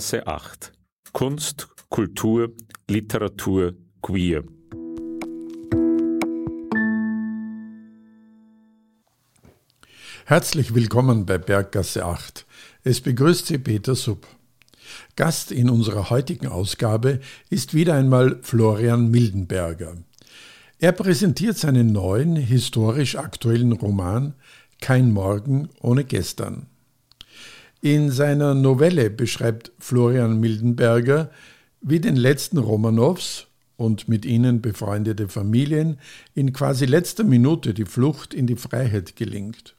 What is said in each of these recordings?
Berggasse 8. Kunst, Kultur, Literatur, Queer. Herzlich willkommen bei Berggasse 8. Es begrüßt Sie Peter Sub. Gast in unserer heutigen Ausgabe ist wieder einmal Florian Mildenberger. Er präsentiert seinen neuen, historisch aktuellen Roman Kein Morgen ohne Gestern. In seiner Novelle beschreibt Florian Mildenberger, wie den letzten Romanows und mit ihnen befreundete Familien in quasi letzter Minute die Flucht in die Freiheit gelingt.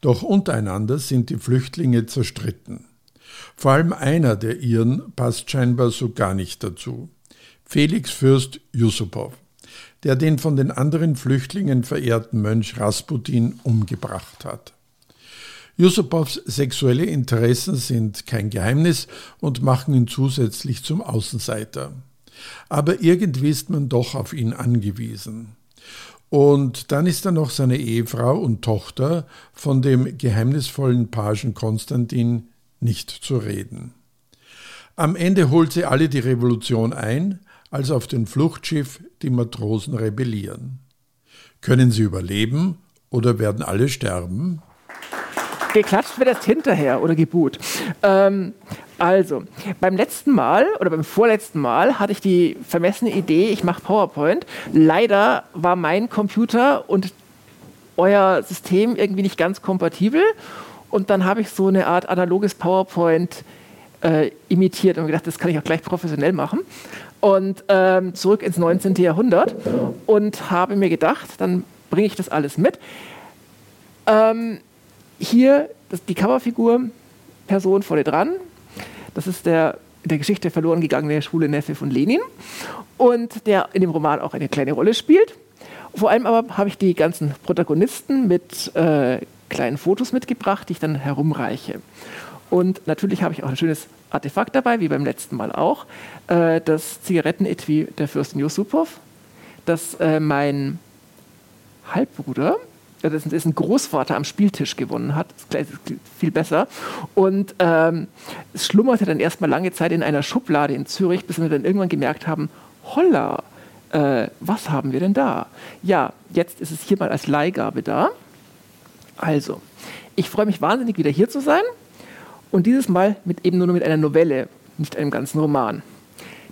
Doch untereinander sind die Flüchtlinge zerstritten. Vor allem einer der ihren passt scheinbar so gar nicht dazu. Felix Fürst Yusupow, der den von den anderen Flüchtlingen verehrten Mönch Rasputin umgebracht hat. Yusupows sexuelle Interessen sind kein Geheimnis und machen ihn zusätzlich zum Außenseiter. Aber irgendwie ist man doch auf ihn angewiesen. Und dann ist da noch seine Ehefrau und Tochter von dem geheimnisvollen Pagen Konstantin nicht zu reden. Am Ende holt sie alle die Revolution ein, als auf dem Fluchtschiff die Matrosen rebellieren. Können sie überleben oder werden alle sterben? Geklatscht wird erst hinterher oder geboot. Ähm, also, beim letzten Mal oder beim vorletzten Mal hatte ich die vermessene Idee, ich mache PowerPoint. Leider war mein Computer und euer System irgendwie nicht ganz kompatibel und dann habe ich so eine Art analoges PowerPoint äh, imitiert und gedacht, das kann ich auch gleich professionell machen. Und ähm, zurück ins 19. Jahrhundert und habe mir gedacht, dann bringe ich das alles mit. Ähm, hier das, die Coverfigur, Person vorne dran. Das ist der in der Geschichte verloren gegangene schwule Neffe von Lenin und der in dem Roman auch eine kleine Rolle spielt. Vor allem aber habe ich die ganzen Protagonisten mit äh, kleinen Fotos mitgebracht, die ich dann herumreiche. Und natürlich habe ich auch ein schönes Artefakt dabei, wie beim letzten Mal auch, äh, das Zigarettenetui der Fürstin Yusupow, das äh, mein Halbbruder, ist ein Großvater am Spieltisch gewonnen hat. Das ist viel besser. Und ähm, es schlummerte dann erstmal lange Zeit in einer Schublade in Zürich, bis wir dann irgendwann gemerkt haben, holla, äh, was haben wir denn da? Ja, jetzt ist es hier mal als Leihgabe da. Also, ich freue mich wahnsinnig, wieder hier zu sein. Und dieses Mal mit eben nur mit einer Novelle, nicht einem ganzen Roman.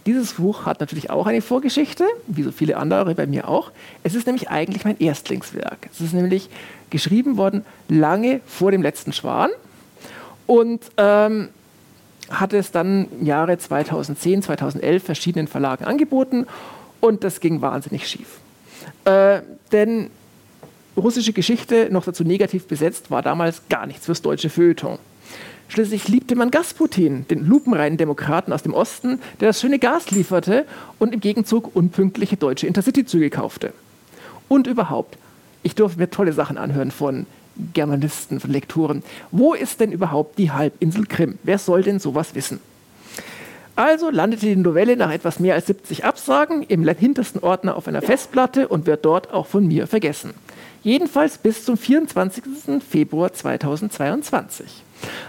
Dieses Buch hat natürlich auch eine Vorgeschichte, wie so viele andere bei mir auch. Es ist nämlich eigentlich mein Erstlingswerk. Es ist nämlich geschrieben worden lange vor dem letzten Schwan und ähm, hatte es dann im Jahre 2010, 2011 verschiedenen Verlagen angeboten und das ging wahnsinnig schief. Äh, denn russische Geschichte, noch dazu negativ besetzt, war damals gar nichts fürs deutsche Feuilleton. Schließlich liebte man Gasputin, den lupenreinen Demokraten aus dem Osten, der das schöne Gas lieferte und im Gegenzug unpünktliche deutsche Intercity-Züge kaufte. Und überhaupt, ich durfte mir tolle Sachen anhören von Germanisten, von Lektoren. Wo ist denn überhaupt die Halbinsel Krim? Wer soll denn sowas wissen? Also landete die Novelle nach etwas mehr als 70 Absagen im hintersten Ordner auf einer Festplatte und wird dort auch von mir vergessen. Jedenfalls bis zum 24. Februar 2022.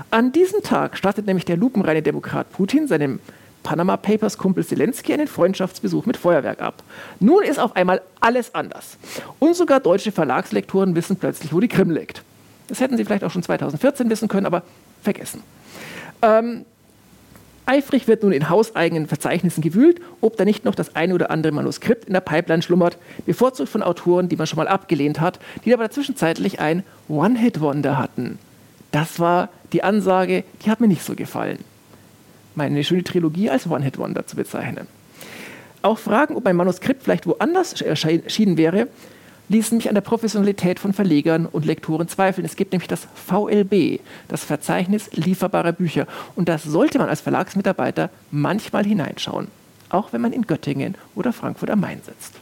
An diesem Tag startet nämlich der lupenreine Demokrat Putin seinem Panama Papers Kumpel Zelensky einen Freundschaftsbesuch mit Feuerwerk ab. Nun ist auf einmal alles anders. Und sogar deutsche Verlagslektoren wissen plötzlich, wo die Krim liegt. Das hätten sie vielleicht auch schon 2014 wissen können, aber vergessen. Ähm, eifrig wird nun in hauseigenen Verzeichnissen gewühlt, ob da nicht noch das eine oder andere Manuskript in der Pipeline schlummert, bevorzugt von Autoren, die man schon mal abgelehnt hat, die aber zwischenzeitlich ein One-Hit-Wonder hatten. Das war die Ansage, die hat mir nicht so gefallen. Meine schöne Trilogie als One-Hit-Wonder zu bezeichnen. Auch Fragen, ob mein Manuskript vielleicht woanders erschienen wäre, ließen mich an der Professionalität von Verlegern und Lektoren zweifeln. Es gibt nämlich das VLB, das Verzeichnis lieferbarer Bücher. Und das sollte man als Verlagsmitarbeiter manchmal hineinschauen, auch wenn man in Göttingen oder Frankfurt am Main sitzt.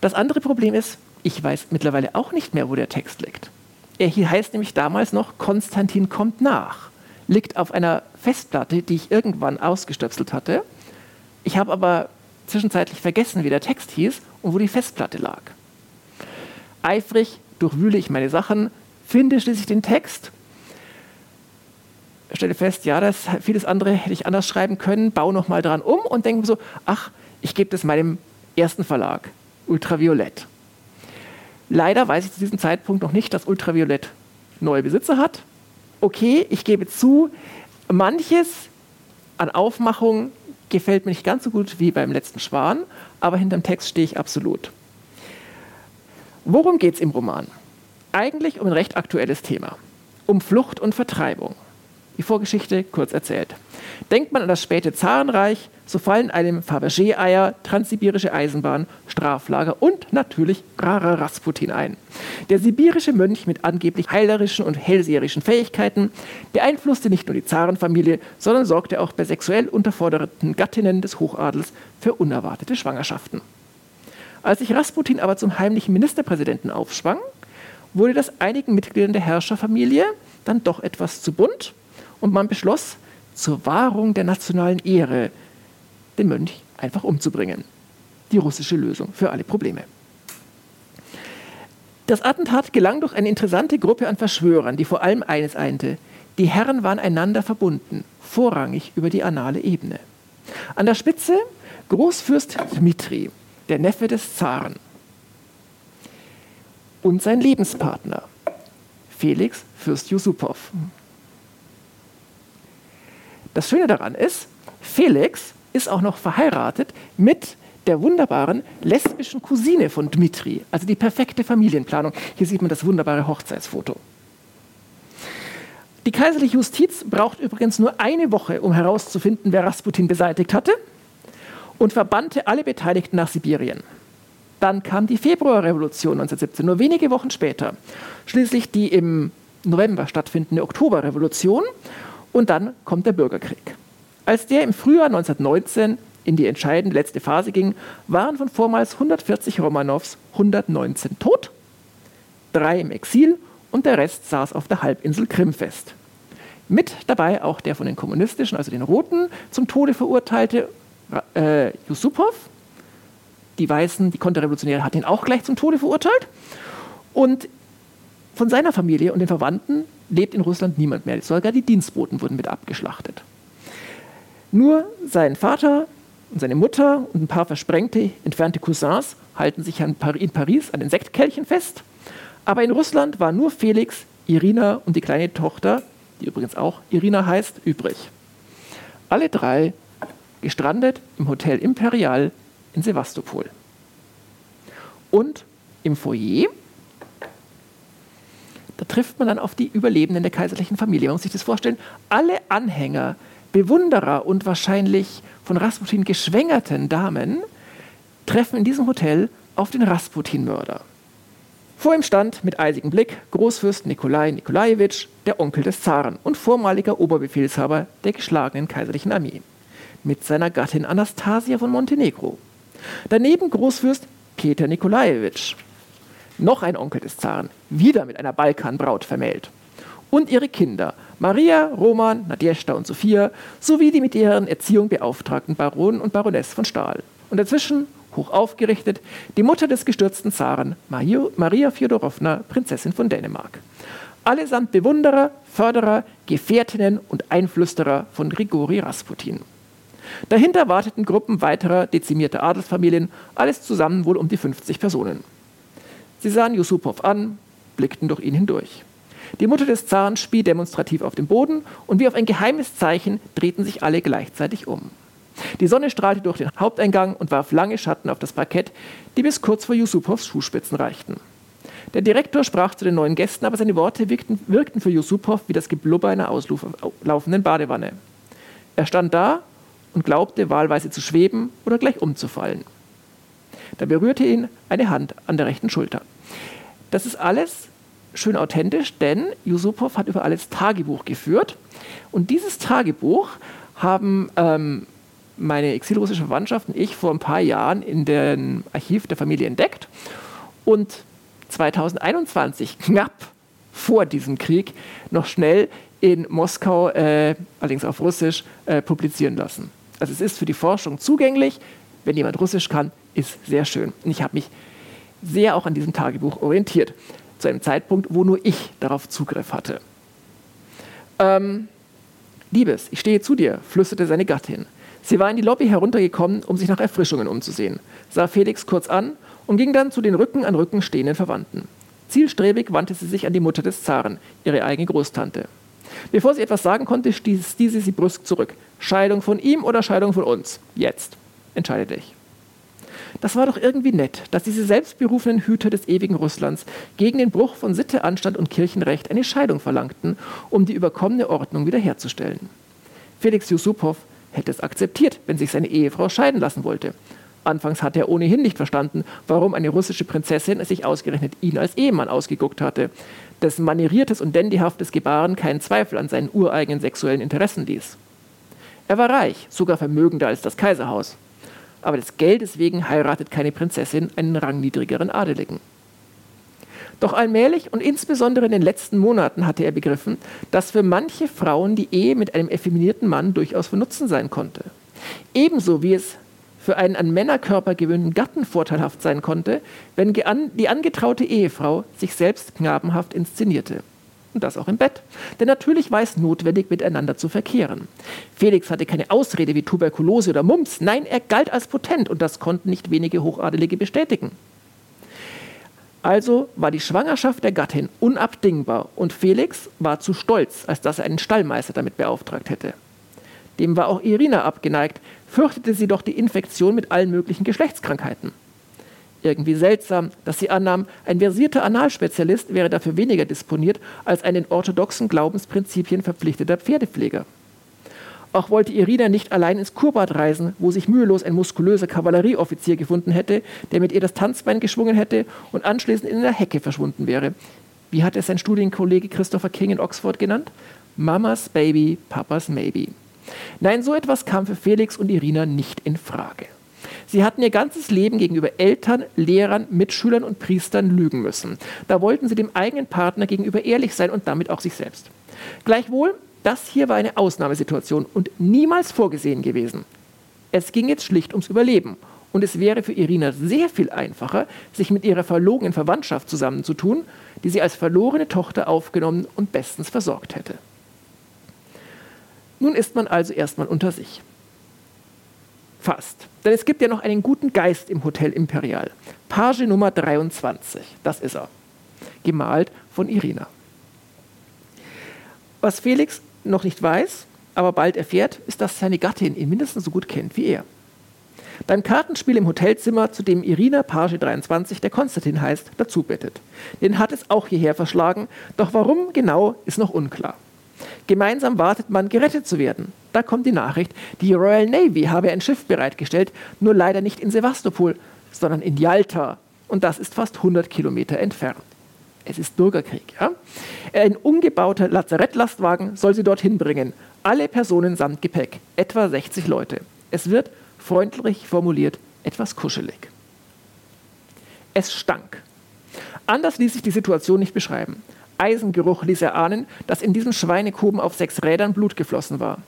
Das andere Problem ist, ich weiß mittlerweile auch nicht mehr, wo der Text liegt. Er hier heißt nämlich damals noch Konstantin kommt nach. Liegt auf einer Festplatte, die ich irgendwann ausgestöpselt hatte. Ich habe aber zwischenzeitlich vergessen, wie der Text hieß und wo die Festplatte lag. Eifrig durchwühle ich meine Sachen, finde schließlich den Text, stelle fest, ja, das vieles andere hätte ich anders schreiben können, baue nochmal dran um und denke mir so, ach, ich gebe das meinem ersten Verlag, Ultraviolett. Leider weiß ich zu diesem Zeitpunkt noch nicht, dass Ultraviolett neue Besitzer hat. Okay, ich gebe zu, manches an Aufmachung gefällt mir nicht ganz so gut wie beim letzten Schwan, aber hinterm Text stehe ich absolut. Worum geht es im Roman? Eigentlich um ein recht aktuelles Thema. Um Flucht und Vertreibung. Die Vorgeschichte kurz erzählt. Denkt man an das späte Zarenreich, so fallen einem Fabergé-Eier, transsibirische Eisenbahn, Straflager und natürlich Rara Rasputin ein. Der sibirische Mönch mit angeblich heilerischen und hellseherischen Fähigkeiten beeinflusste nicht nur die Zarenfamilie, sondern sorgte auch bei sexuell unterforderten Gattinnen des Hochadels für unerwartete Schwangerschaften. Als sich Rasputin aber zum heimlichen Ministerpräsidenten aufschwang, wurde das einigen Mitgliedern der Herrscherfamilie dann doch etwas zu bunt und man beschloss, zur Wahrung der nationalen Ehre den Mönch einfach umzubringen. Die russische Lösung für alle Probleme. Das Attentat gelang durch eine interessante Gruppe an Verschwörern, die vor allem eines einte. Die Herren waren einander verbunden, vorrangig über die anale Ebene. An der Spitze Großfürst Dmitri, der Neffe des Zaren, und sein Lebenspartner, Felix Fürst Yusupow. Das Schöne daran ist, Felix ist auch noch verheiratet mit der wunderbaren lesbischen Cousine von Dmitri, also die perfekte Familienplanung. Hier sieht man das wunderbare Hochzeitsfoto. Die kaiserliche Justiz braucht übrigens nur eine Woche, um herauszufinden, wer Rasputin beseitigt hatte und verbannte alle Beteiligten nach Sibirien. Dann kam die Februarrevolution 1917, nur wenige Wochen später. Schließlich die im November stattfindende Oktoberrevolution und dann kommt der Bürgerkrieg. Als der im Frühjahr 1919 in die entscheidende letzte Phase ging, waren von vormals 140 Romanows 119 tot, drei im Exil und der Rest saß auf der Halbinsel Krim fest. Mit dabei auch der von den Kommunistischen, also den Roten, zum Tode verurteilte äh, Yusupow. Die Weißen, die Konterrevolutionäre, hatten ihn auch gleich zum Tode verurteilt. Und von seiner Familie und den Verwandten lebt in Russland niemand mehr. Sogar die Dienstboten wurden mit abgeschlachtet. Nur sein Vater und seine Mutter und ein paar versprengte, entfernte Cousins halten sich in Paris an den Sektkelchen fest. Aber in Russland waren nur Felix, Irina und die kleine Tochter, die übrigens auch Irina heißt, übrig. Alle drei gestrandet im Hotel Imperial in Sevastopol. Und im Foyer da trifft man dann auf die Überlebenden der kaiserlichen Familie. Man muss sich das vorstellen, alle Anhänger, Bewunderer und wahrscheinlich von Rasputin geschwängerten Damen treffen in diesem Hotel auf den Rasputin-Mörder. Vor ihm stand mit eisigem Blick Großfürst Nikolai Nikolajewitsch, der Onkel des Zaren und vormaliger Oberbefehlshaber der geschlagenen kaiserlichen Armee, mit seiner Gattin Anastasia von Montenegro. Daneben Großfürst Peter Nikolajewitsch, noch ein Onkel des Zaren, wieder mit einer Balkanbraut vermählt. Und ihre Kinder, Maria, Roman, Nadjeshta und Sophia, sowie die mit ihren Erziehung beauftragten Baron und Baroness von Stahl. Und dazwischen, hoch aufgerichtet, die Mutter des gestürzten Zaren, Maria Fjodorowna, Prinzessin von Dänemark. Allesamt Bewunderer, Förderer, Gefährtinnen und Einflüsterer von Grigori Rasputin. Dahinter warteten Gruppen weiterer dezimierter Adelsfamilien, alles zusammen wohl um die 50 Personen. Sie sahen Yusupow an, blickten durch ihn hindurch. Die Mutter des Zaren spie demonstrativ auf dem Boden und wie auf ein geheimes Zeichen drehten sich alle gleichzeitig um. Die Sonne strahlte durch den Haupteingang und warf lange Schatten auf das Parkett, die bis kurz vor Yusupows Schuhspitzen reichten. Der Direktor sprach zu den neuen Gästen, aber seine Worte wirkten, wirkten für Yusupow wie das Geblubber einer auslaufenden Badewanne. Er stand da und glaubte wahlweise zu schweben oder gleich umzufallen. Da berührte ihn eine Hand an der rechten Schulter. Das ist alles schön authentisch, denn Yusupow hat über alles Tagebuch geführt. Und dieses Tagebuch haben ähm, meine exilrussische Verwandtschaft und ich vor ein paar Jahren in dem Archiv der Familie entdeckt und 2021, knapp vor diesem Krieg, noch schnell in Moskau, äh, allerdings auf Russisch, äh, publizieren lassen. Also es ist für die Forschung zugänglich. Wenn jemand Russisch kann, ist sehr schön. Und ich habe mich sehr auch an diesem Tagebuch orientiert, zu einem Zeitpunkt, wo nur ich darauf Zugriff hatte. Ähm, Liebes, ich stehe zu dir, flüsterte seine Gattin. Sie war in die Lobby heruntergekommen, um sich nach Erfrischungen umzusehen, sah Felix kurz an und ging dann zu den Rücken an Rücken stehenden Verwandten. Zielstrebig wandte sie sich an die Mutter des Zaren, ihre eigene Großtante. Bevor sie etwas sagen konnte, stieß diese sie brüsk zurück. Scheidung von ihm oder Scheidung von uns? Jetzt. Entscheide dich. Das war doch irgendwie nett, dass diese selbstberufenen Hüter des ewigen Russlands gegen den Bruch von Sitte, Anstand und Kirchenrecht eine Scheidung verlangten, um die überkommene Ordnung wiederherzustellen. Felix Yusupow hätte es akzeptiert, wenn sich seine Ehefrau scheiden lassen wollte. Anfangs hatte er ohnehin nicht verstanden, warum eine russische Prinzessin sich ausgerechnet ihn als Ehemann ausgeguckt hatte, dessen manieriertes und dandyhaftes Gebaren keinen Zweifel an seinen ureigenen sexuellen Interessen ließ. Er war reich, sogar vermögender als das Kaiserhaus. Aber des Geldes wegen heiratet keine Prinzessin einen rangniedrigeren Adeligen. Doch allmählich und insbesondere in den letzten Monaten hatte er begriffen, dass für manche Frauen die Ehe mit einem effeminierten Mann durchaus von Nutzen sein konnte. Ebenso wie es für einen an Männerkörper gewöhnten Gatten vorteilhaft sein konnte, wenn die angetraute Ehefrau sich selbst knabenhaft inszenierte. Und das auch im Bett. Denn natürlich war es notwendig, miteinander zu verkehren. Felix hatte keine Ausrede wie Tuberkulose oder Mumps. Nein, er galt als potent und das konnten nicht wenige Hochadelige bestätigen. Also war die Schwangerschaft der Gattin unabdingbar und Felix war zu stolz, als dass er einen Stallmeister damit beauftragt hätte. Dem war auch Irina abgeneigt, fürchtete sie doch die Infektion mit allen möglichen Geschlechtskrankheiten. Irgendwie seltsam, dass sie annahm, ein versierter Analspezialist wäre dafür weniger disponiert als ein in orthodoxen Glaubensprinzipien verpflichteter Pferdepfleger. Auch wollte Irina nicht allein ins Kurbad reisen, wo sich mühelos ein muskulöser Kavallerieoffizier gefunden hätte, der mit ihr das Tanzbein geschwungen hätte und anschließend in einer Hecke verschwunden wäre. Wie hat es sein Studienkollege Christopher King in Oxford genannt? Mamas Baby, Papas Maybe. Nein, so etwas kam für Felix und Irina nicht in Frage. Sie hatten ihr ganzes Leben gegenüber Eltern, Lehrern, Mitschülern und Priestern lügen müssen. Da wollten sie dem eigenen Partner gegenüber ehrlich sein und damit auch sich selbst. Gleichwohl, das hier war eine Ausnahmesituation und niemals vorgesehen gewesen. Es ging jetzt schlicht ums Überleben. Und es wäre für Irina sehr viel einfacher, sich mit ihrer verlogenen Verwandtschaft zusammenzutun, die sie als verlorene Tochter aufgenommen und bestens versorgt hätte. Nun ist man also erstmal unter sich. Fast. Denn es gibt ja noch einen guten Geist im Hotel Imperial. Page Nummer 23, das ist er. Gemalt von Irina. Was Felix noch nicht weiß, aber bald erfährt, ist, dass seine Gattin ihn mindestens so gut kennt wie er. Beim Kartenspiel im Hotelzimmer, zu dem Irina Page 23, der Konstantin heißt, dazu bettet. Den hat es auch hierher verschlagen, doch warum genau ist noch unklar. Gemeinsam wartet man, gerettet zu werden. Da kommt die Nachricht, die Royal Navy habe ein Schiff bereitgestellt, nur leider nicht in Sevastopol, sondern in Yalta. Und das ist fast 100 Kilometer entfernt. Es ist Bürgerkrieg. Ja? Ein umgebauter Lazarettlastwagen soll sie dorthin bringen. Alle Personen samt Gepäck, etwa 60 Leute. Es wird, freundlich formuliert, etwas kuschelig. Es stank. Anders ließ sich die Situation nicht beschreiben. Eisengeruch ließ er ahnen, dass in diesem Schweinekoben auf sechs Rädern Blut geflossen war.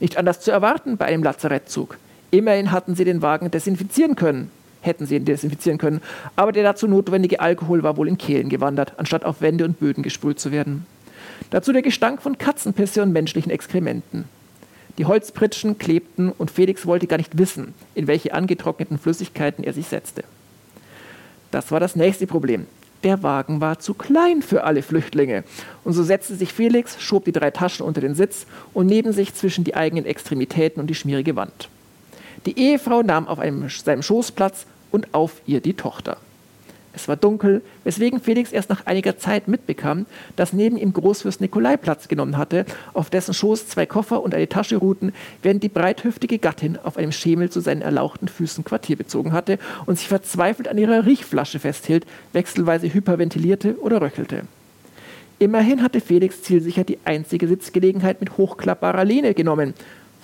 Nicht anders zu erwarten bei einem Lazarettzug. Immerhin hatten sie den Wagen desinfizieren können, hätten sie ihn desinfizieren können, aber der dazu notwendige Alkohol war wohl in Kehlen gewandert, anstatt auf Wände und Böden gesprüht zu werden. Dazu der Gestank von Katzenpisse und menschlichen Exkrementen. Die Holzpritschen klebten und Felix wollte gar nicht wissen, in welche angetrockneten Flüssigkeiten er sich setzte. Das war das nächste Problem. Der Wagen war zu klein für alle Flüchtlinge. Und so setzte sich Felix, schob die drei Taschen unter den Sitz und neben sich zwischen die eigenen Extremitäten und die schmierige Wand. Die Ehefrau nahm auf einem, seinem Schoß Platz und auf ihr die Tochter. Es war dunkel, weswegen Felix erst nach einiger Zeit mitbekam, dass neben ihm Großfürst Nikolai Platz genommen hatte, auf dessen Schoß zwei Koffer und eine Tasche ruhten, während die breithüftige Gattin auf einem Schemel zu seinen erlauchten Füßen Quartier bezogen hatte und sich verzweifelt an ihrer Riechflasche festhielt, wechselweise hyperventilierte oder röchelte. Immerhin hatte Felix zielsicher die einzige Sitzgelegenheit mit hochklappbarer Lehne genommen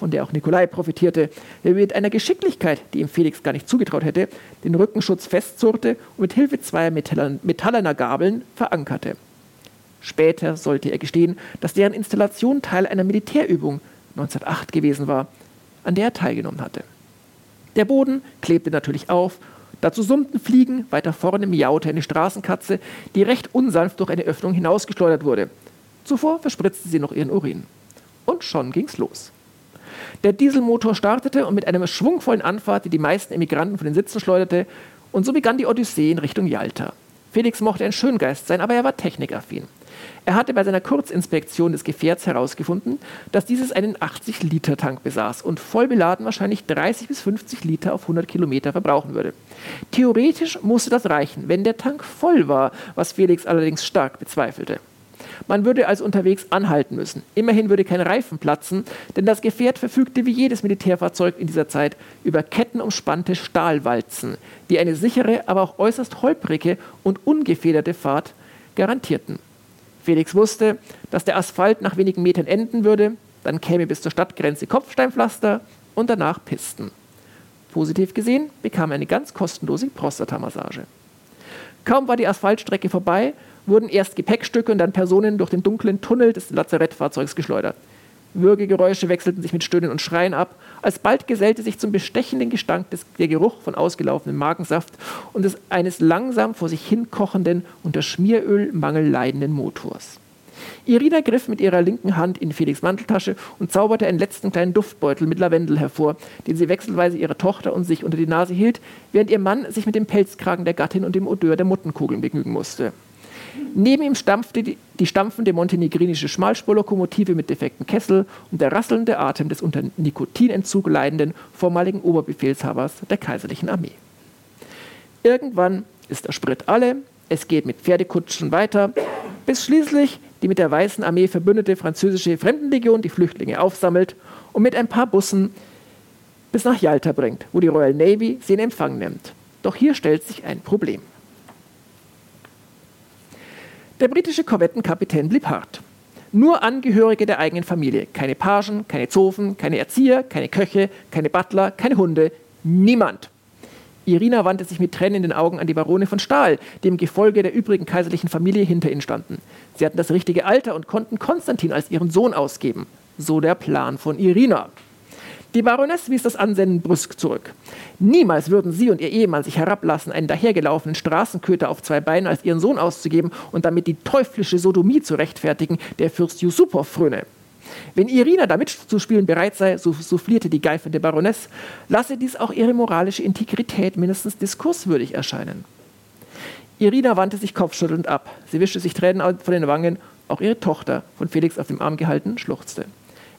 von der auch Nikolai profitierte, der mit einer Geschicklichkeit, die ihm Felix gar nicht zugetraut hätte, den Rückenschutz festzurrte und mit Hilfe zweier metallener Gabeln verankerte. Später sollte er gestehen, dass deren Installation Teil einer Militärübung 1908 gewesen war, an der er teilgenommen hatte. Der Boden klebte natürlich auf, dazu summten Fliegen, weiter vorne miaute eine Straßenkatze, die recht unsanft durch eine Öffnung hinausgeschleudert wurde. Zuvor verspritzte sie noch ihren Urin. Und schon ging's los. Der Dieselmotor startete und mit einer schwungvollen Anfahrt, die die meisten Emigranten von den Sitzen schleuderte, und so begann die Odyssee in Richtung Jalta. Felix mochte ein Schöngeist sein, aber er war technikaffin. Er hatte bei seiner Kurzinspektion des Gefährts herausgefunden, dass dieses einen 80-Liter-Tank besaß und voll beladen wahrscheinlich 30 bis 50 Liter auf 100 Kilometer verbrauchen würde. Theoretisch musste das reichen, wenn der Tank voll war, was Felix allerdings stark bezweifelte. Man würde also unterwegs anhalten müssen. Immerhin würde kein Reifen platzen, denn das Gefährt verfügte wie jedes Militärfahrzeug in dieser Zeit über kettenumspannte Stahlwalzen, die eine sichere, aber auch äußerst holprige und ungefederte Fahrt garantierten. Felix wusste, dass der Asphalt nach wenigen Metern enden würde, dann käme bis zur Stadtgrenze Kopfsteinpflaster und danach Pisten. Positiv gesehen bekam er eine ganz kostenlose Prostata-Massage. Kaum war die Asphaltstrecke vorbei, wurden erst Gepäckstücke und dann Personen durch den dunklen Tunnel des Lazarettfahrzeugs geschleudert. Würgegeräusche wechselten sich mit Stöhnen und Schreien ab. Alsbald gesellte sich zum bestechenden Gestank des, der Geruch von ausgelaufenem Magensaft und des eines langsam vor sich hinkochenden, unter Schmierölmangel leidenden Motors. Irina griff mit ihrer linken Hand in Felix Manteltasche und zauberte einen letzten kleinen Duftbeutel mit Lavendel hervor, den sie wechselweise ihrer Tochter und sich unter die Nase hielt, während ihr Mann sich mit dem Pelzkragen der Gattin und dem Odeur der Muttenkugeln begnügen musste. Neben ihm stampfte die, die stampfende montenegrinische Schmalspurlokomotive mit defektem Kessel und der rasselnde Atem des unter Nikotinentzug leidenden vormaligen Oberbefehlshabers der kaiserlichen Armee. Irgendwann ist der Sprit alle, es geht mit Pferdekutschen weiter, bis schließlich die mit der Weißen Armee verbündete französische Fremdenlegion die Flüchtlinge aufsammelt und mit ein paar Bussen bis nach Jalta bringt, wo die Royal Navy sie in Empfang nimmt. Doch hier stellt sich ein Problem. Der britische Korvettenkapitän blieb hart. Nur Angehörige der eigenen Familie. Keine Pagen, keine Zofen, keine Erzieher, keine Köche, keine Butler, keine Hunde. Niemand. Irina wandte sich mit Tränen in den Augen an die Barone von Stahl, die im Gefolge der übrigen kaiserlichen Familie hinter ihnen standen. Sie hatten das richtige Alter und konnten Konstantin als ihren Sohn ausgeben. So der Plan von Irina. Die Baroness wies das Ansenden brüsk zurück. Niemals würden sie und ihr Ehemann sich herablassen, einen dahergelaufenen Straßenköter auf zwei Beinen als ihren Sohn auszugeben und damit die teuflische Sodomie zu rechtfertigen, der Fürst Yusupow fröne. Wenn Irina da mitzuspielen bereit sei, so soufflierte die geifernde Baroness, lasse dies auch ihre moralische Integrität mindestens diskurswürdig erscheinen. Irina wandte sich kopfschüttelnd ab. Sie wischte sich Tränen von den Wangen. Auch ihre Tochter, von Felix auf dem Arm gehalten, schluchzte.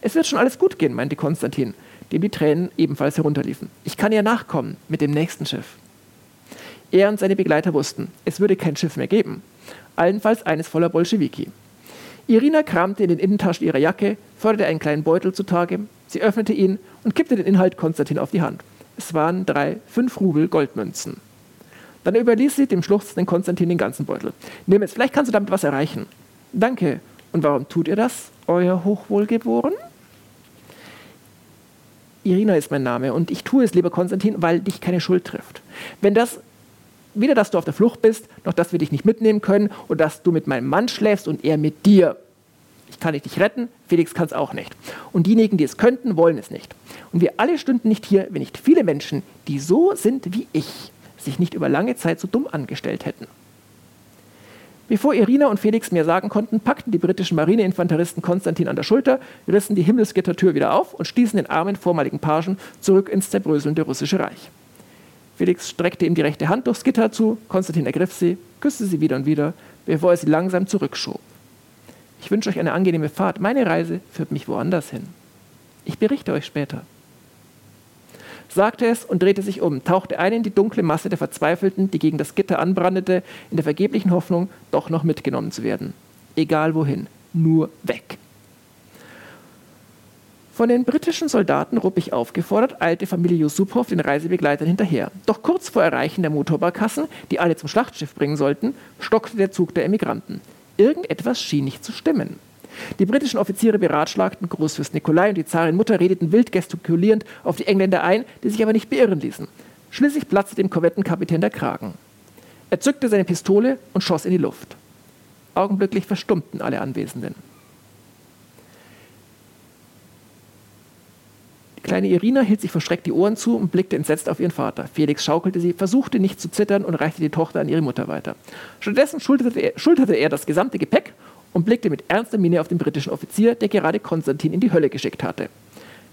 Es wird schon alles gut gehen, meinte Konstantin dem die Tränen ebenfalls herunterliefen. Ich kann ihr nachkommen mit dem nächsten Schiff. Er und seine Begleiter wussten, es würde kein Schiff mehr geben, allenfalls eines voller Bolschewiki. Irina kramte in den Innentaschen ihrer Jacke, förderte einen kleinen Beutel zutage, sie öffnete ihn und kippte den Inhalt Konstantin auf die Hand. Es waren drei fünf Rubel Goldmünzen. Dann überließ sie dem schluchzenden Konstantin den ganzen Beutel. Nimm es, vielleicht kannst du damit was erreichen. Danke. Und warum tut ihr das, euer Hochwohlgeboren? Irina ist mein Name und ich tue es, lieber Konstantin, weil dich keine Schuld trifft. Wenn das weder, dass du auf der Flucht bist, noch dass wir dich nicht mitnehmen können und dass du mit meinem Mann schläfst und er mit dir. Ich kann dich nicht retten, Felix kann es auch nicht. Und diejenigen, die es könnten, wollen es nicht. Und wir alle stünden nicht hier, wenn nicht viele Menschen, die so sind wie ich, sich nicht über lange Zeit so dumm angestellt hätten. Bevor Irina und Felix mehr sagen konnten, packten die britischen Marineinfanteristen Konstantin an der Schulter, rissen die Himmelsgittertür wieder auf und stießen den armen vormaligen Pagen zurück ins zerbröselnde russische Reich. Felix streckte ihm die rechte Hand durchs Gitter zu, Konstantin ergriff sie, küsste sie wieder und wieder, bevor er sie langsam zurückschob. Ich wünsche euch eine angenehme Fahrt. Meine Reise führt mich woanders hin. Ich berichte euch später sagte es und drehte sich um, tauchte ein in die dunkle Masse der Verzweifelten, die gegen das Gitter anbrandete, in der vergeblichen Hoffnung, doch noch mitgenommen zu werden. Egal wohin, nur weg. Von den britischen Soldaten ruppig aufgefordert, eilte Familie Yusupow den Reisebegleitern hinterher. Doch kurz vor Erreichen der Motorbarkassen, die alle zum Schlachtschiff bringen sollten, stockte der Zug der Emigranten. Irgendetwas schien nicht zu stimmen. Die britischen Offiziere beratschlagten Großfürst Nikolai und die Zarin Mutter redeten wild gestikulierend auf die Engländer ein, die sich aber nicht beirren ließen. Schließlich platzte dem Korvettenkapitän der Kragen. Er zückte seine Pistole und schoss in die Luft. Augenblicklich verstummten alle Anwesenden. Die kleine Irina hielt sich verschreckt die Ohren zu und blickte entsetzt auf ihren Vater. Felix schaukelte sie, versuchte nicht zu zittern und reichte die Tochter an ihre Mutter weiter. Stattdessen schulterte er, schulterte er das gesamte Gepäck und blickte mit ernster Miene auf den britischen Offizier, der gerade Konstantin in die Hölle geschickt hatte.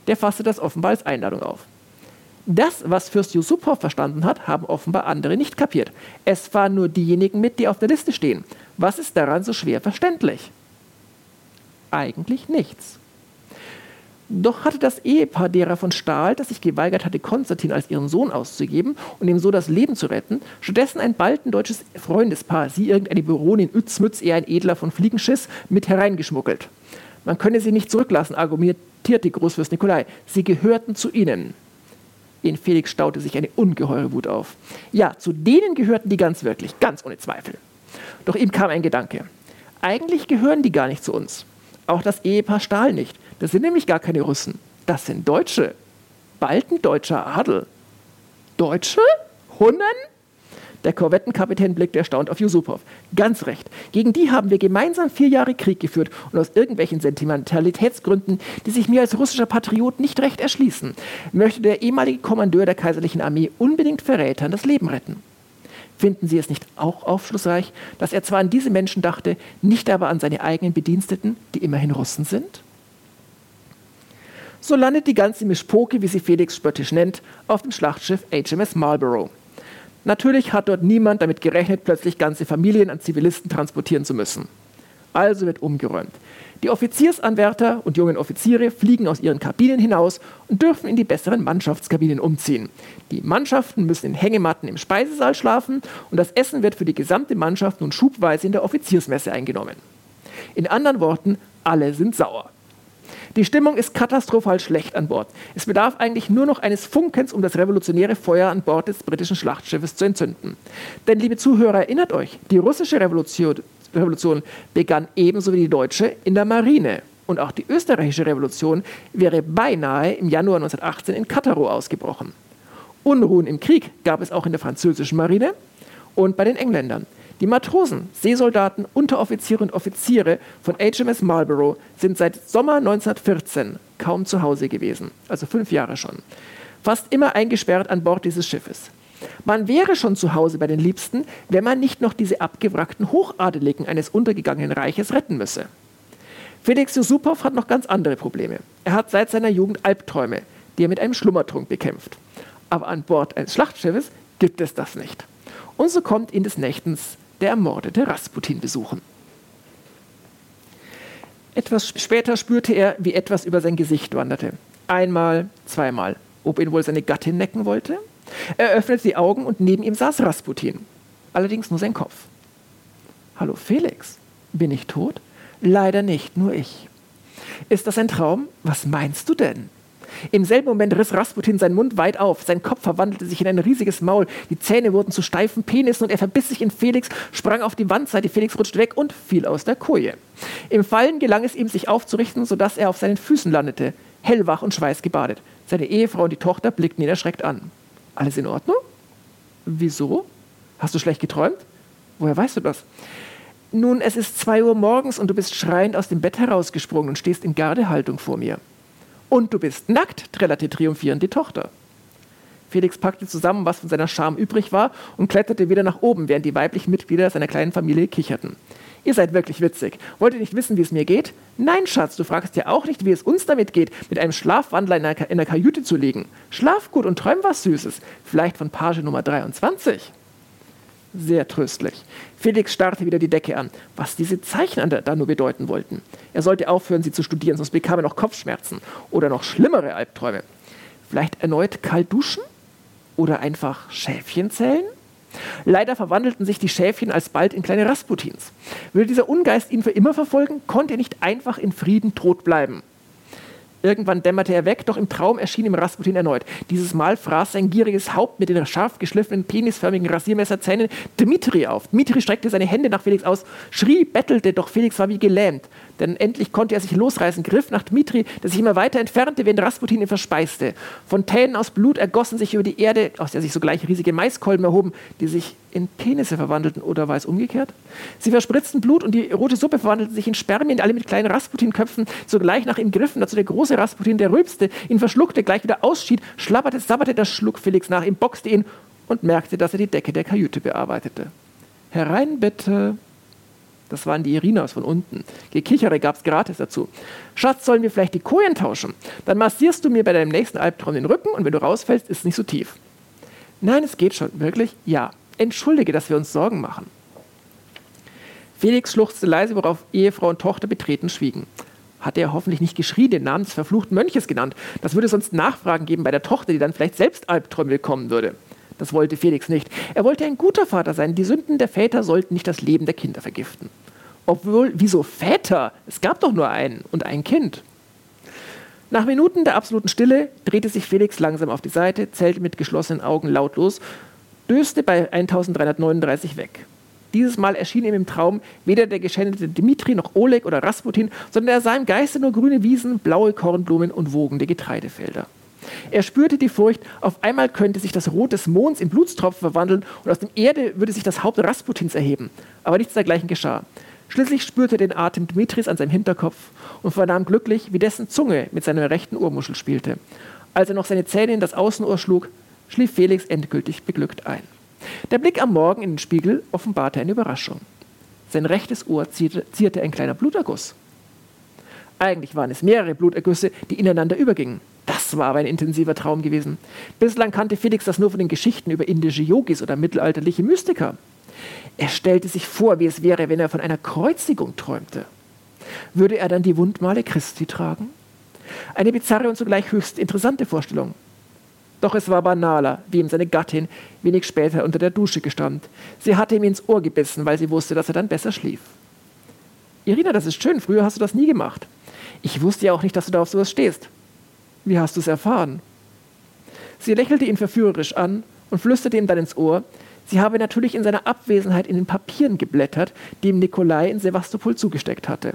Der fasste das offenbar als Einladung auf. Das, was Fürst Yusupow verstanden hat, haben offenbar andere nicht kapiert. Es fahren nur diejenigen mit, die auf der Liste stehen. Was ist daran so schwer verständlich? Eigentlich nichts. Doch hatte das Ehepaar derer von Stahl, das sich geweigert hatte, Konstantin als ihren Sohn auszugeben und ihm so das Leben zu retten, stattdessen ein baldendeutsches Freundespaar, sie irgendeine Baronin Utzmütz, eher ein Edler von Fliegenschiss, mit hereingeschmuggelt. Man könne sie nicht zurücklassen, argumentierte Großfürst Nikolai. Sie gehörten zu ihnen. In Felix staute sich eine ungeheure Wut auf. Ja, zu denen gehörten die ganz wirklich, ganz ohne Zweifel. Doch ihm kam ein Gedanke. Eigentlich gehören die gar nicht zu uns. Auch das Ehepaar Stahl nicht. Das sind nämlich gar keine Russen. Das sind Deutsche. Bald ein deutscher Adel. Deutsche? Hunnen? Der Korvettenkapitän blickte erstaunt auf Yusupow. Ganz recht. Gegen die haben wir gemeinsam vier Jahre Krieg geführt und aus irgendwelchen Sentimentalitätsgründen, die sich mir als russischer Patriot nicht recht erschließen, möchte der ehemalige Kommandeur der kaiserlichen Armee unbedingt Verrätern das Leben retten. Finden Sie es nicht auch aufschlussreich, dass er zwar an diese Menschen dachte, nicht aber an seine eigenen Bediensteten, die immerhin Russen sind? So landet die ganze Mischpoke, wie sie Felix spöttisch nennt, auf dem Schlachtschiff HMS Marlborough. Natürlich hat dort niemand damit gerechnet, plötzlich ganze Familien an Zivilisten transportieren zu müssen. Also wird umgeräumt. Die Offiziersanwärter und jungen Offiziere fliegen aus ihren Kabinen hinaus und dürfen in die besseren Mannschaftskabinen umziehen. Die Mannschaften müssen in Hängematten im Speisesaal schlafen und das Essen wird für die gesamte Mannschaft nun schubweise in der Offiziersmesse eingenommen. In anderen Worten, alle sind sauer. Die Stimmung ist katastrophal schlecht an Bord. Es bedarf eigentlich nur noch eines Funkens, um das revolutionäre Feuer an Bord des britischen Schlachtschiffes zu entzünden. Denn, liebe Zuhörer, erinnert euch, die russische Revolution, Revolution begann ebenso wie die deutsche in der Marine. Und auch die österreichische Revolution wäre beinahe im Januar 1918 in Kattaro ausgebrochen. Unruhen im Krieg gab es auch in der französischen Marine und bei den Engländern. Die Matrosen, Seesoldaten, Unteroffiziere und Offiziere von HMS Marlborough sind seit Sommer 1914 kaum zu Hause gewesen, also fünf Jahre schon. Fast immer eingesperrt an Bord dieses Schiffes. Man wäre schon zu Hause bei den Liebsten, wenn man nicht noch diese abgewrackten Hochadeligen eines untergegangenen Reiches retten müsse. Felix Yusupow hat noch ganz andere Probleme. Er hat seit seiner Jugend Albträume, die er mit einem Schlummertrunk bekämpft. Aber an Bord eines Schlachtschiffes gibt es das nicht. Und so kommt ihn des Nächtens der ermordete Rasputin besuchen. Etwas später spürte er, wie etwas über sein Gesicht wanderte. Einmal, zweimal. Ob ihn wohl seine Gattin necken wollte? Er öffnete die Augen und neben ihm saß Rasputin. Allerdings nur sein Kopf. Hallo Felix, bin ich tot? Leider nicht, nur ich. Ist das ein Traum? Was meinst du denn? Im selben Moment riss Rasputin seinen Mund weit auf. Sein Kopf verwandelte sich in ein riesiges Maul. Die Zähne wurden zu steifen Penissen und er verbiss sich in Felix, sprang auf die Wandseite. Felix rutschte weg und fiel aus der Koje. Im Fallen gelang es ihm, sich aufzurichten, sodass er auf seinen Füßen landete, hellwach und schweißgebadet. Seine Ehefrau und die Tochter blickten ihn erschreckt an. Alles in Ordnung? Wieso? Hast du schlecht geträumt? Woher weißt du das? Nun, es ist zwei Uhr morgens und du bist schreiend aus dem Bett herausgesprungen und stehst in Gardehaltung vor mir. Und du bist nackt, trällerte triumphierend die Tochter. Felix packte zusammen, was von seiner Scham übrig war, und kletterte wieder nach oben, während die weiblichen Mitglieder seiner kleinen Familie kicherten. Ihr seid wirklich witzig. Wollt ihr nicht wissen, wie es mir geht? Nein, Schatz, du fragst ja auch nicht, wie es uns damit geht, mit einem Schlafwandler in der, Kajüte zu liegen. Schlaf gut und träum was Süßes. Vielleicht von Page Nummer 23 sehr tröstlich. Felix starrte wieder die Decke an, was diese Zeichen da nur bedeuten wollten. Er sollte aufhören, sie zu studieren, sonst bekam er noch Kopfschmerzen oder noch schlimmere Albträume. Vielleicht erneut kalt duschen? Oder einfach Schäfchen zählen? Leider verwandelten sich die Schäfchen alsbald in kleine Rasputins. Würde dieser Ungeist ihn für immer verfolgen, konnte er nicht einfach in Frieden tot bleiben. Irgendwann dämmerte er weg, doch im Traum erschien ihm Rasputin erneut. Dieses Mal fraß sein gieriges Haupt mit den scharf geschliffenen, penisförmigen Rasiermesserzähnen Dmitri auf. Dmitri streckte seine Hände nach Felix aus, schrie, bettelte, doch Felix war wie gelähmt. Denn endlich konnte er sich losreißen, griff nach Dmitri, der sich immer weiter entfernte, während Rasputin ihn verspeiste. Fontänen aus Blut ergossen sich über die Erde, aus der sich sogleich riesige Maiskolben erhoben, die sich in Penisse verwandelten, oder war es umgekehrt? Sie verspritzten Blut und die rote Suppe verwandelte sich in Spermien, alle mit kleinen Rasputin-Köpfen, sogleich nach ihm griffen, dazu der große Rasputin, der rülpste, ihn verschluckte, gleich wieder ausschied, schlapperte, sabberte, das schlug Felix nach ihm, boxte ihn und merkte, dass er die Decke der Kajüte bearbeitete. Herein bitte. Das waren die Irinas von unten. Gekichere gab es gratis dazu. Schatz, sollen wir vielleicht die Kojen tauschen? Dann massierst du mir bei deinem nächsten Albtraum den Rücken und wenn du rausfällst, ist es nicht so tief. Nein, es geht schon. Wirklich? Ja. Entschuldige, dass wir uns Sorgen machen. Felix schluchzte leise, worauf Ehefrau und Tochter betreten schwiegen. Hatte er hoffentlich nicht geschrien, den Namen des verfluchten Mönches genannt. Das würde sonst Nachfragen geben bei der Tochter, die dann vielleicht selbst Albträume bekommen würde. Das wollte Felix nicht. Er wollte ein guter Vater sein. Die Sünden der Väter sollten nicht das Leben der Kinder vergiften. Obwohl, wieso Väter? Es gab doch nur einen und ein Kind. Nach Minuten der absoluten Stille drehte sich Felix langsam auf die Seite, zählte mit geschlossenen Augen lautlos, döste bei 1339 weg. Dieses Mal erschien ihm im Traum weder der geschändete Dimitri noch Oleg oder Rasputin, sondern er sah im Geiste nur grüne Wiesen, blaue Kornblumen und wogende Getreidefelder. Er spürte die Furcht, auf einmal könnte sich das Rot des Monds in Blutstropfen verwandeln und aus der Erde würde sich das Haupt Rasputins erheben. Aber nichts dergleichen geschah. Schließlich spürte er den Atem Dmitris an seinem Hinterkopf und vernahm glücklich, wie dessen Zunge mit seiner rechten Ohrmuschel spielte. Als er noch seine Zähne in das Außenohr schlug, schlief Felix endgültig beglückt ein. Der Blick am Morgen in den Spiegel offenbarte eine Überraschung. Sein rechtes Ohr zierte, zierte ein kleiner Bluterguss. Eigentlich waren es mehrere Blutergüsse, die ineinander übergingen. Das war aber ein intensiver Traum gewesen. Bislang kannte Felix das nur von den Geschichten über indische Yogis oder mittelalterliche Mystiker. Er stellte sich vor, wie es wäre, wenn er von einer Kreuzigung träumte. Würde er dann die Wundmale Christi tragen? Eine bizarre und zugleich höchst interessante Vorstellung. Doch es war banaler, wie ihm seine Gattin wenig später unter der Dusche gestand. Sie hatte ihm ins Ohr gebissen, weil sie wusste, dass er dann besser schlief. Irina, das ist schön, früher hast du das nie gemacht. Ich wusste ja auch nicht, dass du da auf sowas stehst. Wie hast du es erfahren? Sie lächelte ihn verführerisch an und flüsterte ihm dann ins Ohr, sie habe natürlich in seiner Abwesenheit in den Papieren geblättert, die ihm Nikolai in Sevastopol zugesteckt hatte.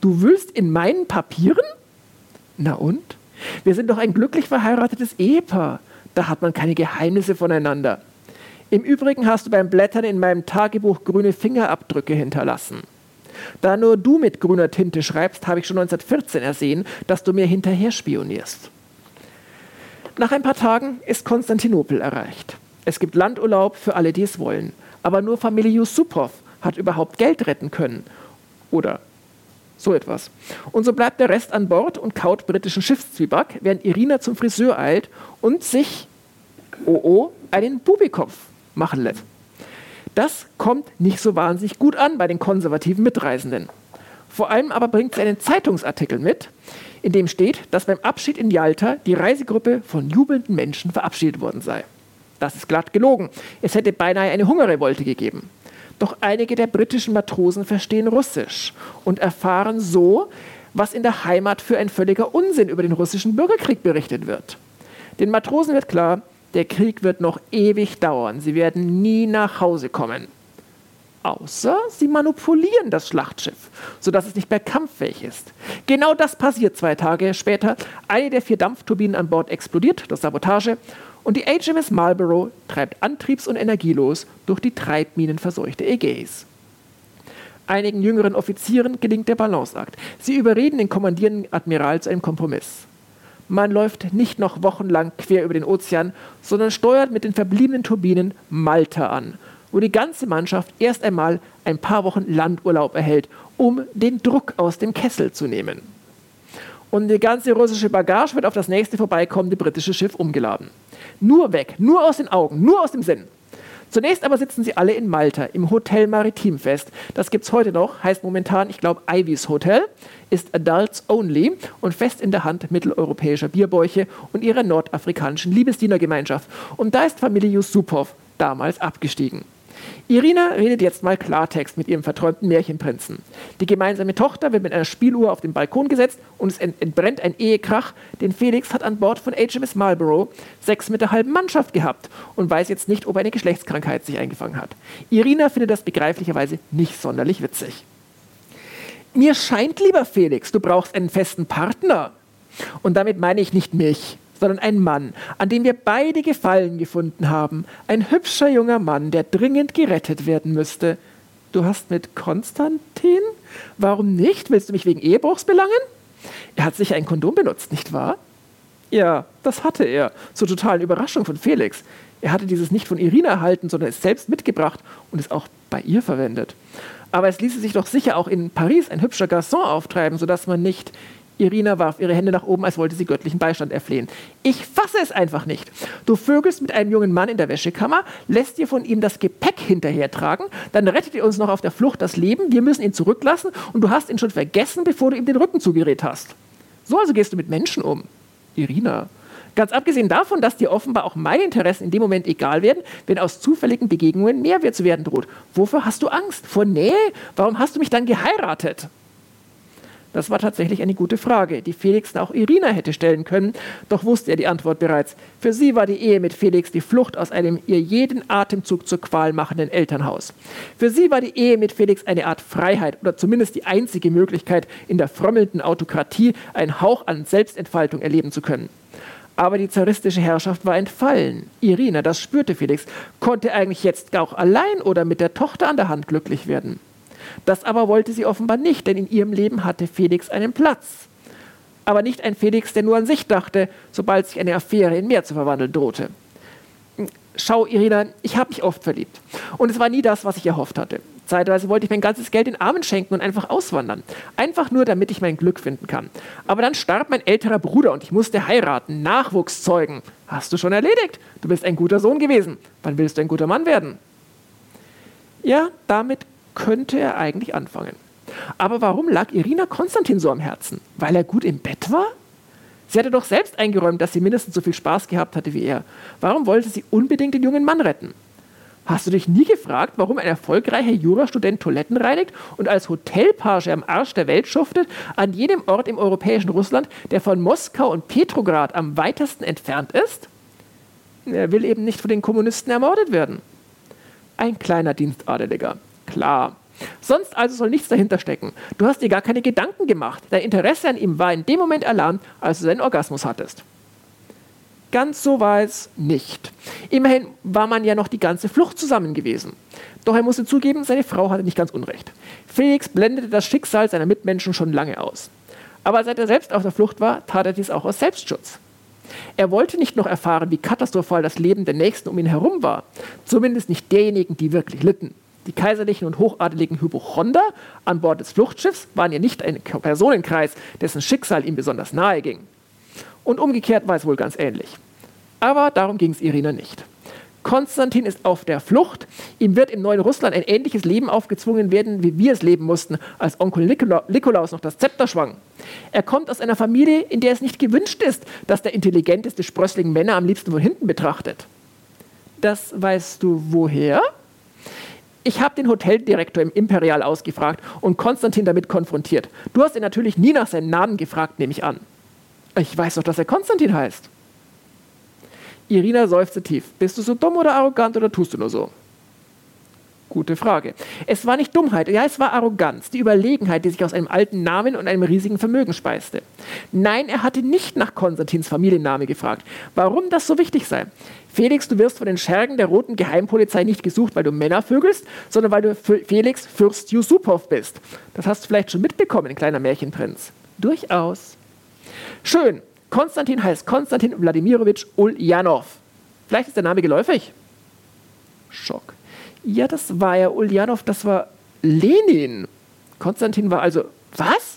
Du willst in meinen Papieren? Na und? Wir sind doch ein glücklich verheiratetes Ehepaar. Da hat man keine Geheimnisse voneinander. Im Übrigen hast du beim Blättern in meinem Tagebuch grüne Fingerabdrücke hinterlassen. Da nur du mit grüner Tinte schreibst, habe ich schon 1914 ersehen, dass du mir hinterher spionierst. Nach ein paar Tagen ist Konstantinopel erreicht. Es gibt Landurlaub für alle, die es wollen. Aber nur Familie Yusupov hat überhaupt Geld retten können. Oder so etwas. Und so bleibt der Rest an Bord und kaut britischen Schiffszwieback, während Irina zum Friseur eilt und sich, oh oh, einen Bubikopf machen lässt. Das kommt nicht so wahnsinnig gut an bei den konservativen Mitreisenden. Vor allem aber bringt sie einen Zeitungsartikel mit, in dem steht, dass beim Abschied in Yalta die Reisegruppe von jubelnden Menschen verabschiedet worden sei. Das ist glatt gelogen. Es hätte beinahe eine Hungerrevolte gegeben. Doch einige der britischen Matrosen verstehen Russisch und erfahren so, was in der Heimat für ein völliger Unsinn über den russischen Bürgerkrieg berichtet wird. Den Matrosen wird klar, der Krieg wird noch ewig dauern. Sie werden nie nach Hause kommen. Außer sie manipulieren das Schlachtschiff, sodass es nicht mehr kampffähig ist. Genau das passiert zwei Tage später. Eine der vier Dampfturbinen an Bord explodiert durch Sabotage und die HMS Marlborough treibt antriebs- und energielos durch die treibminenverseuchte Ägäis. Einigen jüngeren Offizieren gelingt der Balanceakt. Sie überreden den kommandierenden Admiral zu einem Kompromiss. Man läuft nicht noch wochenlang quer über den Ozean, sondern steuert mit den verbliebenen Turbinen Malta an, wo die ganze Mannschaft erst einmal ein paar Wochen Landurlaub erhält, um den Druck aus dem Kessel zu nehmen. Und die ganze russische Bagage wird auf das nächste vorbeikommende britische Schiff umgeladen. Nur weg, nur aus den Augen, nur aus dem Sinn. Zunächst aber sitzen sie alle in Malta im Hotel Maritim fest. Das es heute noch, heißt momentan, ich glaube, Ivy's Hotel, ist Adults Only und fest in der Hand mitteleuropäischer Bierbäuche und ihrer nordafrikanischen Liebesdienergemeinschaft. Und da ist Familie Yusupov damals abgestiegen. Irina redet jetzt mal Klartext mit ihrem verträumten Märchenprinzen. Die gemeinsame Tochter wird mit einer Spieluhr auf den Balkon gesetzt und es entbrennt ein Ehekrach, denn Felix hat an Bord von HMS Marlborough Sex mit der halben Mannschaft gehabt und weiß jetzt nicht, ob eine Geschlechtskrankheit sich eingefangen hat. Irina findet das begreiflicherweise nicht sonderlich witzig. Mir scheint, lieber Felix, du brauchst einen festen Partner. Und damit meine ich nicht mich, sondern ein Mann, an dem wir beide Gefallen gefunden haben. Ein hübscher junger Mann, der dringend gerettet werden müsste. Du hast mit Konstantin? Warum nicht? Willst du mich wegen Ehebruchs belangen? Er hat sicher ein Kondom benutzt, nicht wahr? Ja, das hatte er, zur totalen Überraschung von Felix. Er hatte dieses nicht von Irina erhalten, sondern es selbst mitgebracht und es auch bei ihr verwendet. Aber es ließe sich doch sicher auch in Paris ein hübscher Garçon auftreiben, sodass man nicht Irina warf ihre Hände nach oben, als wollte sie göttlichen Beistand erflehen. Ich fasse es einfach nicht. Du vögelst mit einem jungen Mann in der Wäschekammer, lässt dir von ihm das Gepäck hinterhertragen, dann rettet ihr uns noch auf der Flucht das Leben, wir müssen ihn zurücklassen und du hast ihn schon vergessen, bevor du ihm den Rücken zugerät hast. So also gehst du mit Menschen um. Irina. Ganz abgesehen davon, dass dir offenbar auch meine Interessen in dem Moment egal werden, wenn aus zufälligen Begegnungen Mehrwert zu werden droht. Wofür hast du Angst? Vor Nähe? Warum hast du mich dann geheiratet? Das war tatsächlich eine gute Frage, die Felix auch Irina hätte stellen können, doch wusste er die Antwort bereits. Für sie war die Ehe mit Felix die Flucht aus einem ihr jeden Atemzug zur Qual machenden Elternhaus. Für sie war die Ehe mit Felix eine Art Freiheit oder zumindest die einzige Möglichkeit, in der frömmelnden Autokratie einen Hauch an Selbstentfaltung erleben zu können. Aber die zaristische Herrschaft war entfallen. Irina, das spürte Felix, konnte eigentlich jetzt auch allein oder mit der Tochter an der Hand glücklich werden. Das aber wollte sie offenbar nicht, denn in ihrem Leben hatte Felix einen Platz. Aber nicht ein Felix, der nur an sich dachte, sobald sich eine Affäre in mehr zu verwandeln drohte. Schau, Irina, ich habe mich oft verliebt. Und es war nie das, was ich erhofft hatte. Zeitweise wollte ich mein ganzes Geld den Armen schenken und einfach auswandern. Einfach nur, damit ich mein Glück finden kann. Aber dann starb mein älterer Bruder und ich musste heiraten, Nachwuchs zeugen. Hast du schon erledigt? Du bist ein guter Sohn gewesen. Wann willst du ein guter Mann werden? Ja, damit könnte er eigentlich anfangen. Aber warum lag Irina Konstantin so am Herzen? Weil er gut im Bett war? Sie hatte doch selbst eingeräumt, dass sie mindestens so viel Spaß gehabt hatte wie er. Warum wollte sie unbedingt den jungen Mann retten? Hast du dich nie gefragt, warum ein erfolgreicher Jurastudent Toiletten reinigt und als Hotelpage am Arsch der Welt schuftet, an jedem Ort im europäischen Russland, der von Moskau und Petrograd am weitesten entfernt ist? Er will eben nicht von den Kommunisten ermordet werden. Ein kleiner Dienstadeliger. Klar. Sonst also soll nichts dahinter stecken. Du hast dir gar keine Gedanken gemacht. Dein Interesse an ihm war in dem Moment erlahmt, als du seinen Orgasmus hattest. Ganz so war es nicht. Immerhin war man ja noch die ganze Flucht zusammen gewesen. Doch er musste zugeben, seine Frau hatte nicht ganz unrecht. Felix blendete das Schicksal seiner Mitmenschen schon lange aus. Aber seit er selbst auf der Flucht war, tat er dies auch aus Selbstschutz. Er wollte nicht noch erfahren, wie katastrophal das Leben der Nächsten um ihn herum war. Zumindest nicht derjenigen, die wirklich litten. Die kaiserlichen und hochadeligen Hypochonder an Bord des Fluchtschiffs waren ja nicht ein Personenkreis, dessen Schicksal ihm besonders nahe ging. Und umgekehrt war es wohl ganz ähnlich. Aber darum ging es Irina nicht. Konstantin ist auf der Flucht. Ihm wird im neuen Russland ein ähnliches Leben aufgezwungen werden, wie wir es leben mussten, als Onkel Nikolaus noch das Zepter schwang. Er kommt aus einer Familie, in der es nicht gewünscht ist, dass der intelligenteste Sprössling Männer am liebsten von hinten betrachtet. Das weißt du woher? Ich habe den Hoteldirektor im Imperial ausgefragt und Konstantin damit konfrontiert. Du hast ihn natürlich nie nach seinem Namen gefragt, nehme ich an. Ich weiß doch, dass er Konstantin heißt. Irina seufzte tief. Bist du so dumm oder arrogant oder tust du nur so? Gute Frage. Es war nicht Dummheit, ja, es war Arroganz, die Überlegenheit, die sich aus einem alten Namen und einem riesigen Vermögen speiste. Nein, er hatte nicht nach Konstantins Familienname gefragt. Warum das so wichtig sei? Felix, du wirst von den Schergen der roten Geheimpolizei nicht gesucht, weil du Männer vögelst, sondern weil du Felix Fürst Yusupov bist. Das hast du vielleicht schon mitbekommen, kleiner Märchenprinz. Durchaus. Schön. Konstantin heißt Konstantin Wladimirovich Ulyanov. Vielleicht ist der Name geläufig? Schock. Ja, das war ja Ulyanov, das war Lenin. Konstantin war also, was?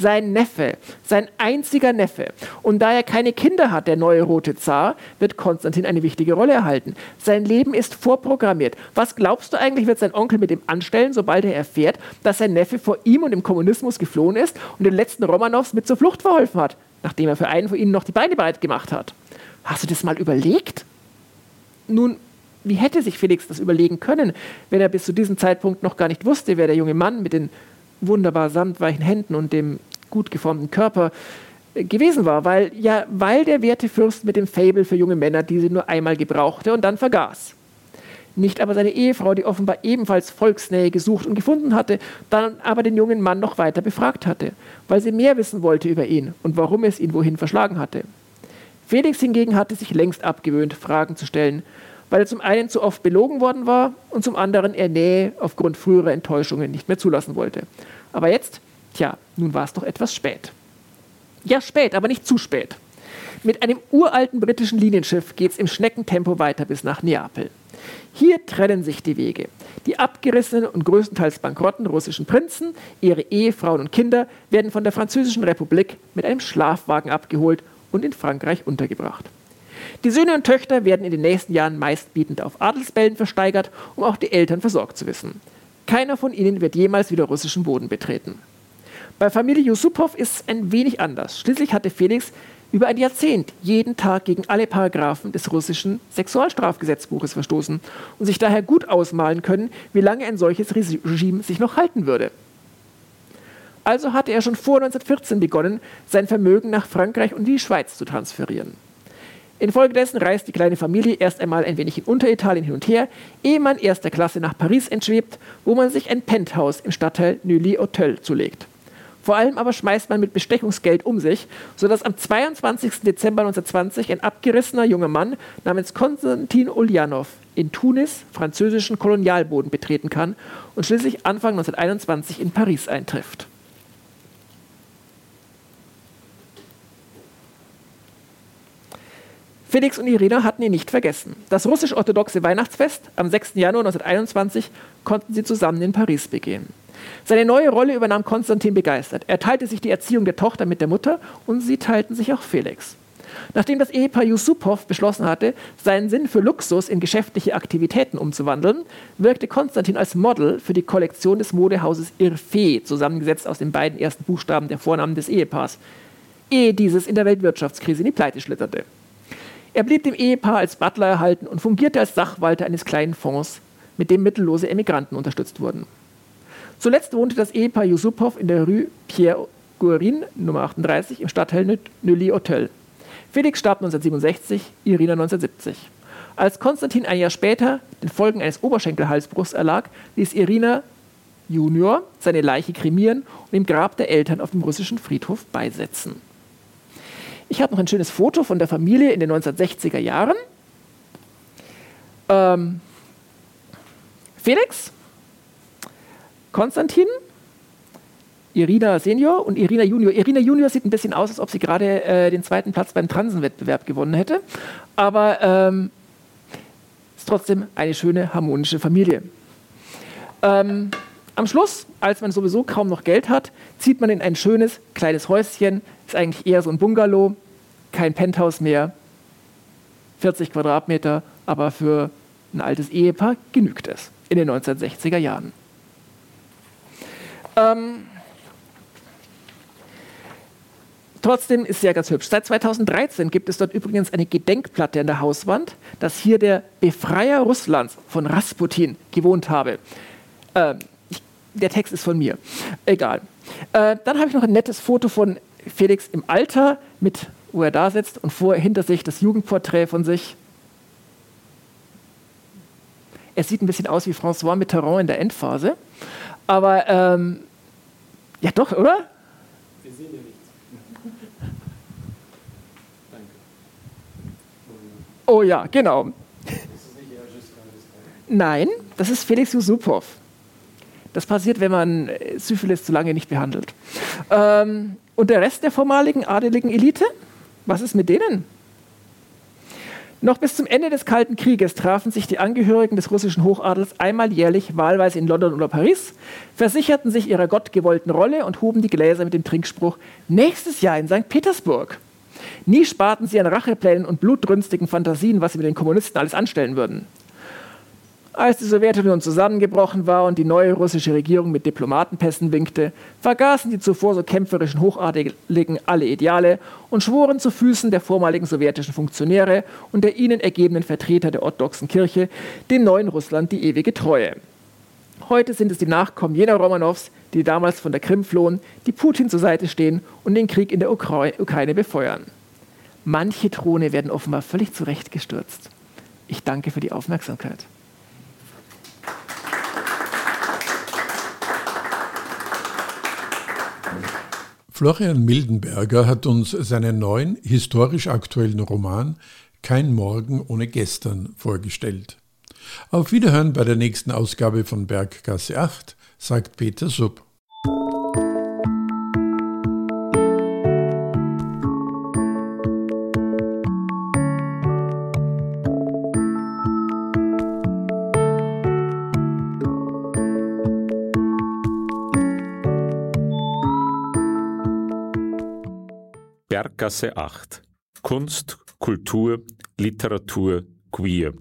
Sein Neffe, sein einziger Neffe. Und da er keine Kinder hat, der neue rote Zar, wird Konstantin eine wichtige Rolle erhalten. Sein Leben ist vorprogrammiert. Was glaubst du eigentlich, wird sein Onkel mit ihm anstellen, sobald er erfährt, dass sein Neffe vor ihm und dem Kommunismus geflohen ist und den letzten Romanows mit zur Flucht verholfen hat, nachdem er für einen von ihnen noch die Beine bereit gemacht hat? Hast du das mal überlegt? Nun, wie hätte sich Felix das überlegen können, wenn er bis zu diesem Zeitpunkt noch gar nicht wusste, wer der junge Mann mit den wunderbar samtweichen Händen und dem gut geformten Körper gewesen war, weil ja, weil der werte Fürst mit dem Fable für junge Männer diese nur einmal gebrauchte und dann vergaß. Nicht aber seine Ehefrau, die offenbar ebenfalls Volksnähe gesucht und gefunden hatte, dann aber den jungen Mann noch weiter befragt hatte, weil sie mehr wissen wollte über ihn und warum es ihn wohin verschlagen hatte. Felix hingegen hatte sich längst abgewöhnt, Fragen zu stellen, weil er zum einen zu oft belogen worden war und zum anderen er Nähe aufgrund früherer Enttäuschungen nicht mehr zulassen wollte. Aber jetzt, tja, nun war es doch etwas spät. Ja, spät, aber nicht zu spät. Mit einem uralten britischen Linienschiff geht es im Schneckentempo weiter bis nach Neapel. Hier trennen sich die Wege. Die abgerissenen und größtenteils bankrotten russischen Prinzen, ihre Ehefrauen und Kinder werden von der Französischen Republik mit einem Schlafwagen abgeholt und in Frankreich untergebracht. Die Söhne und Töchter werden in den nächsten Jahren meistbietend auf Adelsbällen versteigert, um auch die Eltern versorgt zu wissen. Keiner von ihnen wird jemals wieder russischen Boden betreten. Bei Familie Yusupow ist es ein wenig anders. Schließlich hatte Felix über ein Jahrzehnt jeden Tag gegen alle Paragraphen des russischen Sexualstrafgesetzbuches verstoßen und sich daher gut ausmalen können, wie lange ein solches Regime sich noch halten würde. Also hatte er schon vor 1914 begonnen, sein Vermögen nach Frankreich und die Schweiz zu transferieren. Infolgedessen reist die kleine Familie erst einmal ein wenig in Unteritalien hin und her, ehe man erster Klasse nach Paris entschwebt, wo man sich ein Penthouse im Stadtteil Neuilly-Hotel zulegt. Vor allem aber schmeißt man mit Bestechungsgeld um sich, sodass am 22. Dezember 1920 ein abgerissener junger Mann namens Konstantin Ulyanov in Tunis französischen Kolonialboden betreten kann und schließlich Anfang 1921 in Paris eintrifft. Felix und Irina hatten ihn nicht vergessen. Das russisch-orthodoxe Weihnachtsfest am 6. Januar 1921 konnten sie zusammen in Paris begehen. Seine neue Rolle übernahm Konstantin begeistert. Er teilte sich die Erziehung der Tochter mit der Mutter und sie teilten sich auch Felix. Nachdem das Ehepaar Yusupow beschlossen hatte, seinen Sinn für Luxus in geschäftliche Aktivitäten umzuwandeln, wirkte Konstantin als Model für die Kollektion des Modehauses Irfe, zusammengesetzt aus den beiden ersten Buchstaben der Vornamen des Ehepaars, ehe dieses in der Weltwirtschaftskrise in die Pleite schlitterte. Er blieb dem Ehepaar als Butler erhalten und fungierte als Sachwalter eines kleinen Fonds, mit dem mittellose Emigranten unterstützt wurden. Zuletzt wohnte das Ehepaar Yusupow in der Rue Pierre Gourin, Nummer 38, im Stadtteil Neuilly Hotel. Felix starb 1967, Irina 1970. Als Konstantin ein Jahr später den Folgen eines Oberschenkelhalsbruchs erlag, ließ Irina Junior seine Leiche kremieren und im Grab der Eltern auf dem russischen Friedhof beisetzen. Ich habe noch ein schönes Foto von der Familie in den 1960er Jahren. Ähm, Felix, Konstantin, Irina Senior und Irina Junior. Irina Junior sieht ein bisschen aus, als ob sie gerade äh, den zweiten Platz beim Transenwettbewerb gewonnen hätte. Aber ähm, ist trotzdem eine schöne, harmonische Familie. Ähm, am Schluss, als man sowieso kaum noch Geld hat, zieht man in ein schönes, kleines Häuschen ist eigentlich eher so ein Bungalow, kein Penthouse mehr, 40 Quadratmeter, aber für ein altes Ehepaar genügt es in den 1960er Jahren. Ähm, Trotzdem ist ja ganz hübsch. Seit 2013 gibt es dort übrigens eine Gedenkplatte an der Hauswand, dass hier der Befreier Russlands von Rasputin gewohnt habe. Ähm, ich, der Text ist von mir. Egal. Äh, dann habe ich noch ein nettes Foto von Felix im Alter, mit, wo er da sitzt und vor, hinter sich das Jugendporträt von sich. Er sieht ein bisschen aus wie François Mitterrand in der Endphase. Aber ähm, ja doch, oder? Wir sehen ja nichts. Danke. Oh ja, genau. Nein, das ist Felix Yusupow. Das passiert, wenn man Syphilis zu lange nicht behandelt. Ähm, und der Rest der vormaligen adeligen Elite? Was ist mit denen? Noch bis zum Ende des Kalten Krieges trafen sich die Angehörigen des russischen Hochadels einmal jährlich wahlweise in London oder Paris, versicherten sich ihrer gottgewollten Rolle und hoben die Gläser mit dem Trinkspruch nächstes Jahr in St. Petersburg. Nie sparten sie an Racheplänen und blutrünstigen Fantasien, was sie mit den Kommunisten alles anstellen würden. Als die Sowjetunion zusammengebrochen war und die neue russische Regierung mit Diplomatenpässen winkte, vergaßen die zuvor so kämpferischen Hochadeligen alle Ideale und schworen zu Füßen der vormaligen sowjetischen Funktionäre und der ihnen ergebenen Vertreter der orthodoxen Kirche dem neuen Russland die ewige Treue. Heute sind es die Nachkommen jener Romanows, die damals von der Krim flohen, die Putin zur Seite stehen und den Krieg in der Ukraine befeuern. Manche Throne werden offenbar völlig zurechtgestürzt. Ich danke für die Aufmerksamkeit. Florian Mildenberger hat uns seinen neuen, historisch aktuellen Roman Kein Morgen ohne Gestern vorgestellt. Auf Wiederhören bei der nächsten Ausgabe von Berggasse 8, sagt Peter Sub. Berggasse 8. Kunst, Kultur, Literatur, Queer.